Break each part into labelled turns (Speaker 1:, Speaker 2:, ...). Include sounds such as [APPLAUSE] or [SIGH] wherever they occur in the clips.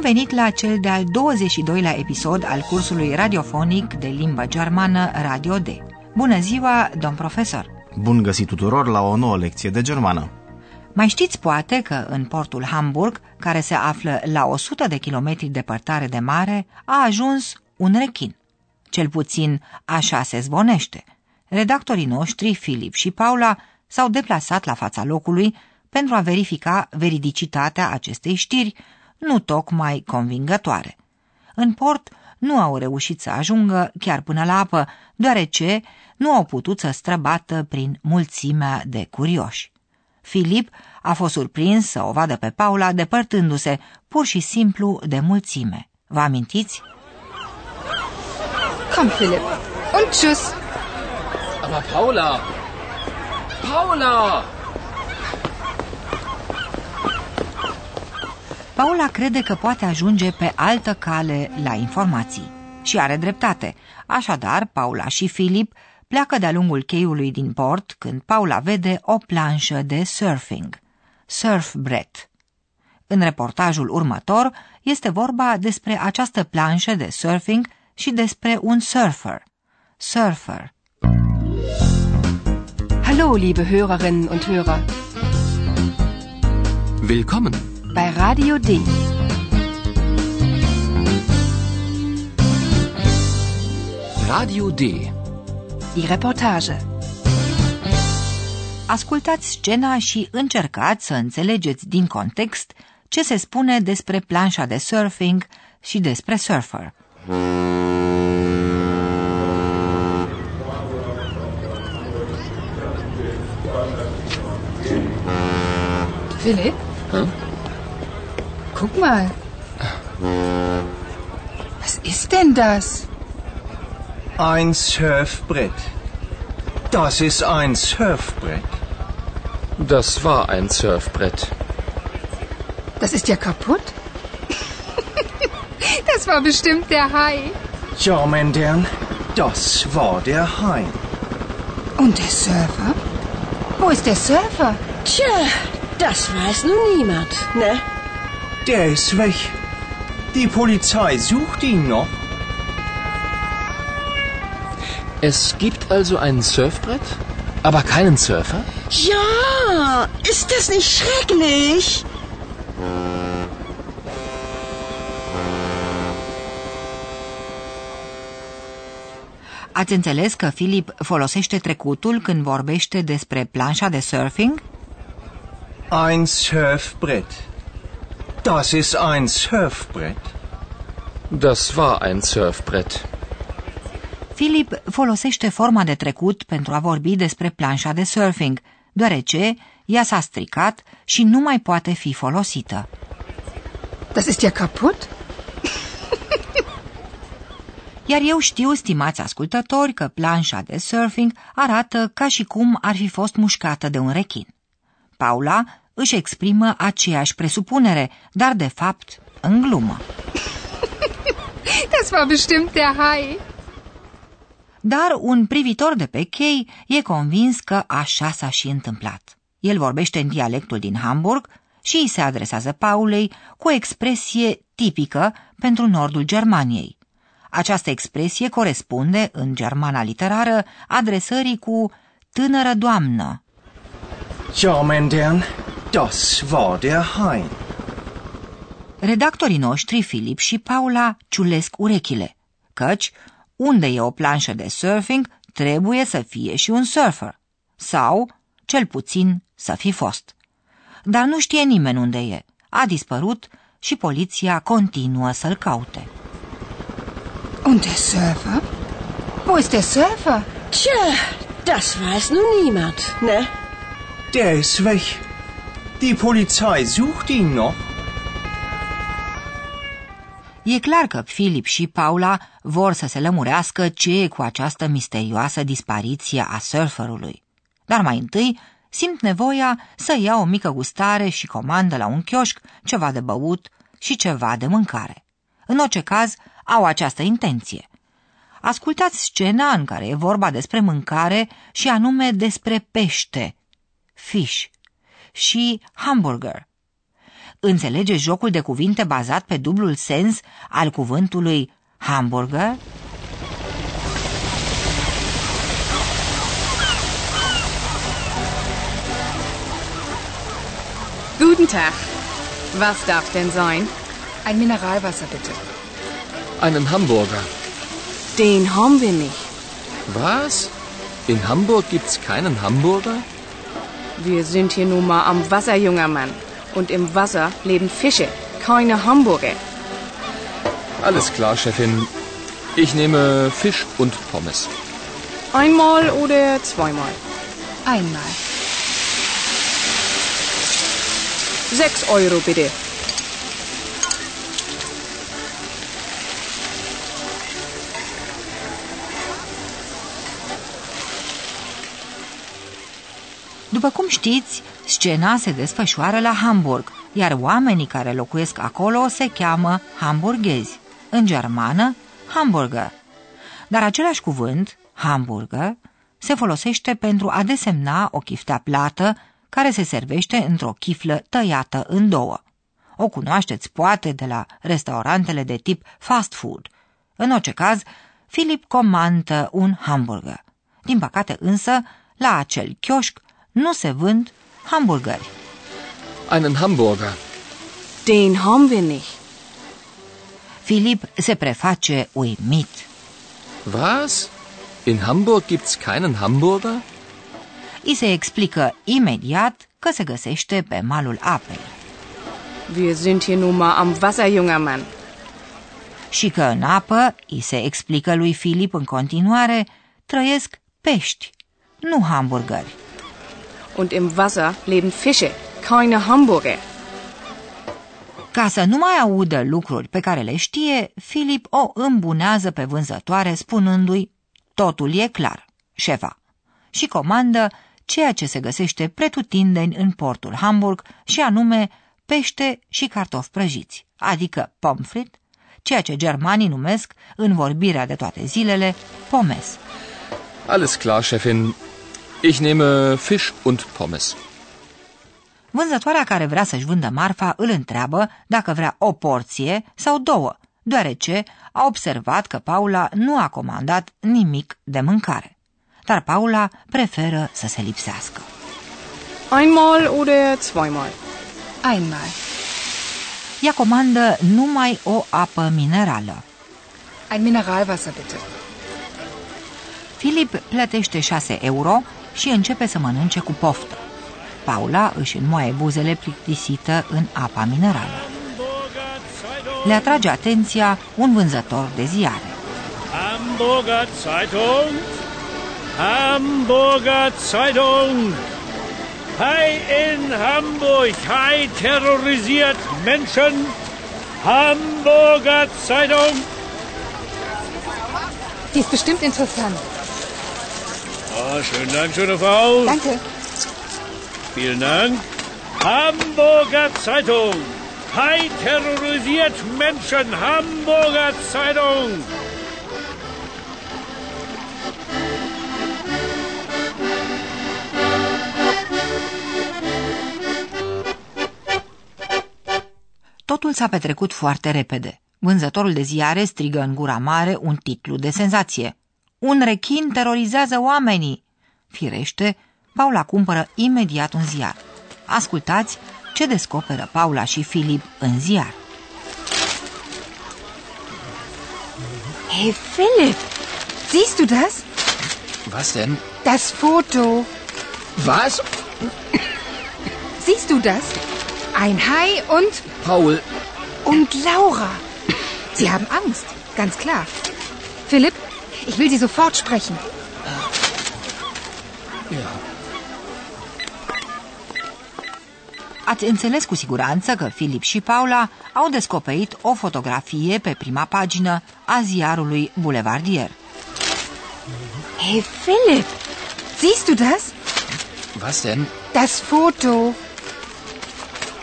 Speaker 1: Venit la cel de-al 22-lea episod al cursului radiofonic de limbă germană Radio D. Bună ziua, domn profesor!
Speaker 2: Bun găsit tuturor la o nouă lecție de germană.
Speaker 1: Mai știți poate că în portul Hamburg, care se află la 100 de kilometri departare de mare, a ajuns un rechin. Cel puțin așa se zvonește. Redactorii noștri, Filip și Paula, s-au deplasat la fața locului pentru a verifica veridicitatea acestei știri, nu tocmai convingătoare. În port nu au reușit să ajungă chiar până la apă, deoarece nu au putut să străbată prin mulțimea de curioși. Filip a fost surprins să o vadă pe Paula depărtându-se pur și simplu de mulțime. Vă amintiți?
Speaker 3: Komm, Philipp. Und tschüss.
Speaker 4: Aber Paula! Paula!
Speaker 1: Paula crede că poate ajunge pe altă cale la informații. Și are dreptate. Așadar, Paula și Filip pleacă de-a lungul cheiului din port când Paula vede o planșă de surfing. Surfbrett. În reportajul următor este vorba despre această planșă de surfing și despre un surfer. Surfer.
Speaker 3: Hallo, liebe Hörerinnen und Hörer.
Speaker 4: Willkommen!
Speaker 3: Bei Radio D.
Speaker 4: Radio D.
Speaker 3: Die Reportage.
Speaker 1: Ascultați scena și încercați să înțelegeți din context ce se spune despre planșa de surfing și despre surfer.
Speaker 3: Philipp? Guck mal. Was ist denn das?
Speaker 5: Ein Surfbrett. Das ist ein Surfbrett.
Speaker 4: Das war ein Surfbrett.
Speaker 3: Das ist ja kaputt. [LAUGHS] das war bestimmt der Hai.
Speaker 5: Ja, mein Herrn, das war der Hai.
Speaker 3: Und der Surfer? Wo ist der Surfer?
Speaker 6: Tja, das weiß nun niemand, ne?
Speaker 5: Der ist weg. Die Polizei sucht ihn noch.
Speaker 4: Es gibt also ein Surfbrett, aber keinen Surfer?
Speaker 6: Ja, ist das nicht schrecklich?
Speaker 1: Ați înțeles că Filip folosește trecutul când vorbește despre planșa de surfing?
Speaker 5: Ein Surfbrett. Das ist ein Surfbrett.
Speaker 4: Das war ein Surfbrett.
Speaker 1: Filip folosește forma de trecut pentru a vorbi despre planșa de surfing, deoarece ea s-a stricat și nu mai poate fi folosită.
Speaker 3: Das ist ja kaputt.
Speaker 1: Iar eu știu, stimați ascultători, că planșa de surfing arată ca și cum ar fi fost mușcată de un rechin. Paula își exprimă aceeași presupunere, dar de fapt în glumă.
Speaker 3: Das war bestimmt der Hai.
Speaker 1: Dar un privitor de pe chei e convins că așa s-a și întâmplat. El vorbește în dialectul din Hamburg și îi se adresează Paulei cu o expresie tipică pentru nordul Germaniei. Această expresie corespunde, în germana literară, adresării cu tânără doamnă.
Speaker 5: Ja, mein Herrn, das war der Hai.
Speaker 1: Redactorii noștri, Filip și Paula, ciulesc urechile, căci unde e o planșă de surfing, trebuie să fie și un surfer. Sau, cel puțin, să fi fost. Dar nu știe nimeni unde e. A dispărut și poliția continuă să-l caute.
Speaker 3: Und der Surfer? Wo ist der Surfer?
Speaker 6: Tja, das weiß nun niemand, ne?
Speaker 5: Der ist weg. Die Polizei sucht ihn noch.
Speaker 1: E clar că Filip și Paula vor să se lămurească ce e cu această misterioasă dispariție a surferului. Dar mai întâi simt nevoia să iau o mică gustare și comandă la un chioșc ceva de băut și ceva de mâncare. În orice caz, au această intenție. Ascultați scena în care e vorba despre mâncare și anume despre pește, fish, și hamburger. Înțelegeți jocul de cuvinte bazat pe dublul sens al cuvântului hamburger?
Speaker 7: Guten Tag. Was darf denn sein?
Speaker 3: Ein Mineralwasser bitte.
Speaker 4: Einen Hamburger.
Speaker 7: Den haben wir nicht.
Speaker 4: Was? In Hamburg gibt's keinen Hamburger?
Speaker 7: Wir sind hier nun mal am Wasser, junger Mann. Und im Wasser leben Fische, keine Hamburger.
Speaker 4: Alles klar, Chefin. Ich nehme Fisch und Pommes.
Speaker 7: Einmal oder zweimal?
Speaker 3: Einmal.
Speaker 7: Sechs Euro bitte.
Speaker 1: După cum știți, scena se desfășoară la Hamburg, iar oamenii care locuiesc acolo se cheamă hamburghezi, în germană hamburger. Dar același cuvânt, hamburger, se folosește pentru a desemna o chiftea plată care se servește într-o chiflă tăiată în două. O cunoașteți poate de la restaurantele de tip fast food. În orice caz, Filip comandă un hamburger. Din păcate însă, la acel chioșc nu se vând hamburgeri.
Speaker 4: Einen Hamburger.
Speaker 7: Den haben wir nicht.
Speaker 1: Filip se preface uimit.
Speaker 4: Was? In Hamburg gibt's keinen Hamburger?
Speaker 1: I se explică imediat că se găsește pe malul apei
Speaker 7: Wir sind hier nun mal am Wasser, junger Mann.
Speaker 1: și că în apă, i se explică lui Filip în continuare, trăiesc pești, nu hamburgeri.
Speaker 7: Und im Wasser leben Fische, keine Hamburger.
Speaker 1: Ca să nu mai audă lucruri pe care le știe, Filip o îmbunează pe vânzătoare spunându-i Totul e clar, șefa, și comandă ceea ce se găsește pretutindeni în portul Hamburg și anume pește și cartofi prăjiți, adică pomfrit, ceea ce germanii numesc în vorbirea de toate zilele pomes.
Speaker 4: Alles klar, Chefin. Ich nehme Fisch und Pommes.
Speaker 1: Vânzătoarea care vrea să-și vândă marfa îl întreabă dacă vrea o porție sau două, deoarece a observat că Paula nu a comandat nimic de mâncare. Dar Paula preferă să se lipsească.
Speaker 7: Einmal oder zweimal?
Speaker 3: Einmal.
Speaker 1: Ea comandă numai o apă minerală.
Speaker 3: Ein Mineralwasser bitte.
Speaker 1: Filip plătește 6 euro și începe să mănânce cu poftă. Paula își înmoaie buzele plictisită în apa minerală. Le atrage atenția un vânzător de ziare.
Speaker 8: Hamburger Zeitung. Hamburger Zeitung. Hai in Hamburg, hai terrorisiert Menschen. Hamburger Zeitung.
Speaker 3: Die ist bestimmt interessant.
Speaker 8: Oh, schönen Dank, schöne Frau.
Speaker 3: Danke.
Speaker 8: Vielen Dank. Hamburger Zeitung. Hai terrorisiert Menschen. Hamburger Zeitung.
Speaker 1: Totul s-a petrecut foarte repede. Vânzătorul de ziare strigă în gura mare un titlu de senzație. Un rechin terorizează oamenii! Firește, Paula cumpără imediat un ziar. Ascultați ce descoperă Paula și Filip în ziar.
Speaker 3: Hey, Philipp, siehst du das?
Speaker 4: Was denn?
Speaker 3: Das Foto.
Speaker 4: Was?
Speaker 3: Siehst du das? Ein Hai und...
Speaker 4: Paul,
Speaker 3: und Laura. Sie haben Angst, ganz klar. Philipp, ich will Sie sofort sprechen.
Speaker 4: ja.
Speaker 1: Ați înțeles cu siguranță că Filip și Paula au descoperit o fotografie pe prima pagină a ziarului Boulevardier.
Speaker 3: Hey, Philipp, siehst du das?
Speaker 4: Was denn?
Speaker 3: Das Foto.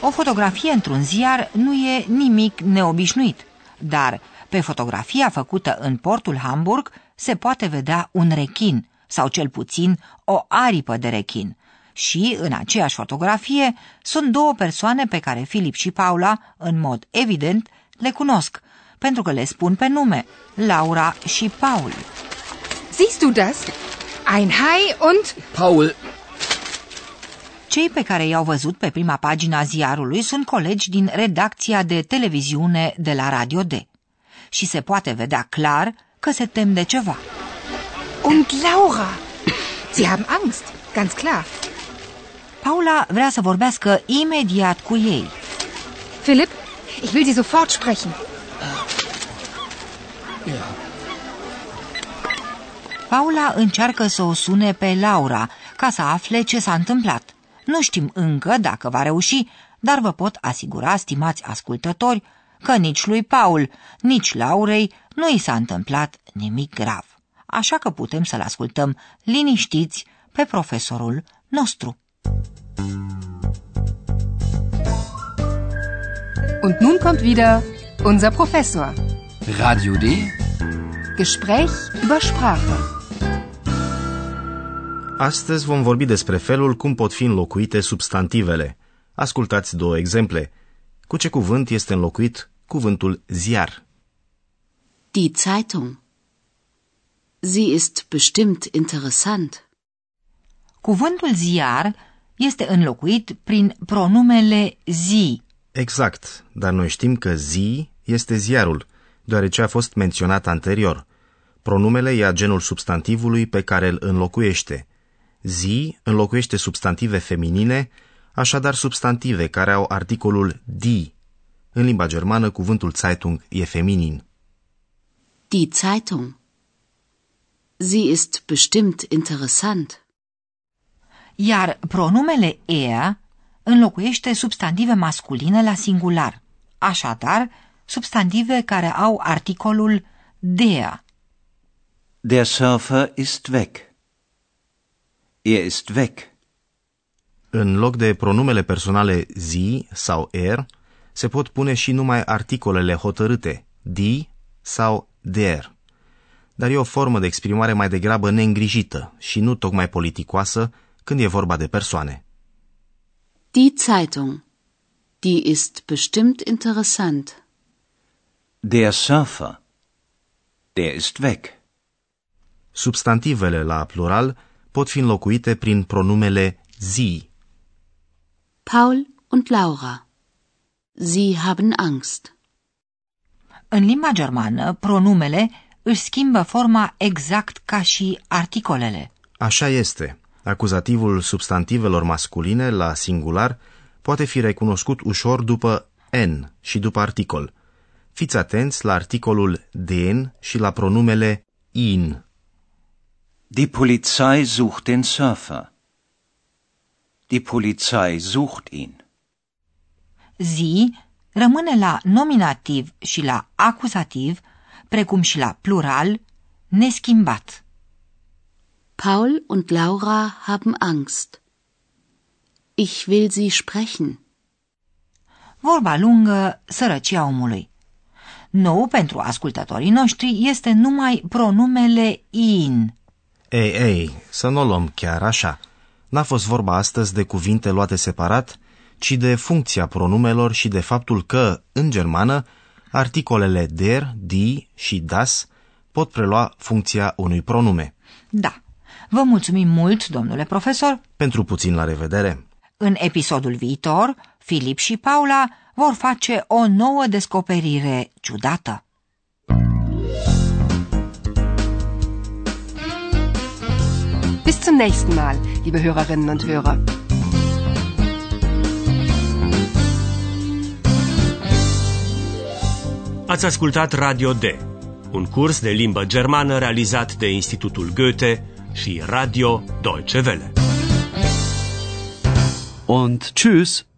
Speaker 1: O fotografie într-un ziar nu e nimic neobișnuit, dar pe fotografia făcută în portul Hamburg se poate vedea un rechin, sau cel puțin o aripă de rechin. Și, în aceeași fotografie, sunt două persoane pe care Filip și Paula, în mod evident, le cunosc, pentru că le spun pe nume, Laura și Paul.
Speaker 3: Siehst du das? Ein Hai und...
Speaker 4: Paul,
Speaker 1: Cei pe care i-au văzut pe prima pagina ziarului sunt colegi din redacția de televiziune de la Radio D. Și se poate vedea clar că se tem de ceva.
Speaker 3: Und Laura. Sie haben Angst, ganz klar.
Speaker 1: Paula vrea să vorbească imediat cu ei.
Speaker 3: Philipp, ich will Sie sofort sprechen.
Speaker 1: Paula încearcă să o sune pe Laura ca să afle ce s-a întâmplat. Nu știm încă dacă va reuși, dar vă pot asigura, stimați ascultători, că nici lui Paul, nici Laurei nu i s-a întâmplat nimic grav. Așa că putem să-l ascultăm liniștiți pe profesorul nostru.
Speaker 3: Und nun kommt wieder unser Professor.
Speaker 4: Radio D?
Speaker 3: Gespräch über Sprache.
Speaker 2: Astăzi vom vorbi despre felul cum pot fi înlocuite substantivele. Ascultați două exemple. Cu ce cuvânt este înlocuit cuvântul ziar?
Speaker 9: Die Zeitung. Sie ist bestimmt interessant.
Speaker 1: Cuvântul ziar este înlocuit prin pronumele zi.
Speaker 2: Exact, dar noi știm că zi este ziarul, deoarece a fost menționat anterior. Pronumele ia genul substantivului pe care îl înlocuiește. Zi înlocuiește substantive feminine, așadar substantive care au articolul die. În limba germană, cuvântul Zeitung e feminin.
Speaker 9: Die Zeitung. Sie ist bestimmt interessant.
Speaker 1: Iar pronumele er înlocuiește substantive masculine la singular. Așadar, substantive care au articolul der.
Speaker 5: Der Surfer ist weg. Er ist weg.
Speaker 2: În loc de pronumele personale zi sau er, se pot pune și numai articolele hotărâte, die sau der. Dar e o formă de exprimare mai degrabă neîngrijită și nu tocmai politicoasă când e vorba de persoane.
Speaker 9: Die Zeitung. Die ist bestimmt interessant.
Speaker 5: Der Surfer. Der ist weg.
Speaker 2: Substantivele la plural pot fi înlocuite prin pronumele zi.
Speaker 9: Paul und Laura. Sie haben Angst.
Speaker 1: În limba germană, pronumele își schimbă forma exact ca și articolele.
Speaker 2: Așa este. Acuzativul substantivelor masculine la singular poate fi recunoscut ușor după n și după articol. Fiți atenți la articolul den și la pronumele in.
Speaker 5: Die Polizei sucht den Surfer. Die Polizei sucht ihn.
Speaker 1: Zi rămâne la nominativ și la acuzativ, precum și la plural, neschimbat.
Speaker 9: Paul und Laura haben Angst. Ich will sie sprechen.
Speaker 1: Vorba lungă, sărăcia omului. Nou pentru ascultătorii noștri este numai pronumele in.
Speaker 2: Ei, ei, să nu o luăm chiar așa. N-a fost vorba astăzi de cuvinte luate separat, ci de funcția pronumelor și de faptul că, în germană, articolele der, die și das pot prelua funcția unui pronume.
Speaker 1: Da. Vă mulțumim mult, domnule profesor.
Speaker 2: Pentru puțin la revedere.
Speaker 1: În episodul viitor, Filip și Paula vor face o nouă descoperire ciudată.
Speaker 3: Bis zum nächsten Mal, liebe Hörerinnen und Hörer.
Speaker 10: Ați ascultat Radio D, un curs de limbă germană realizat de Institutul Goethe și Radio Deutsche Welle.
Speaker 11: Und tschüss.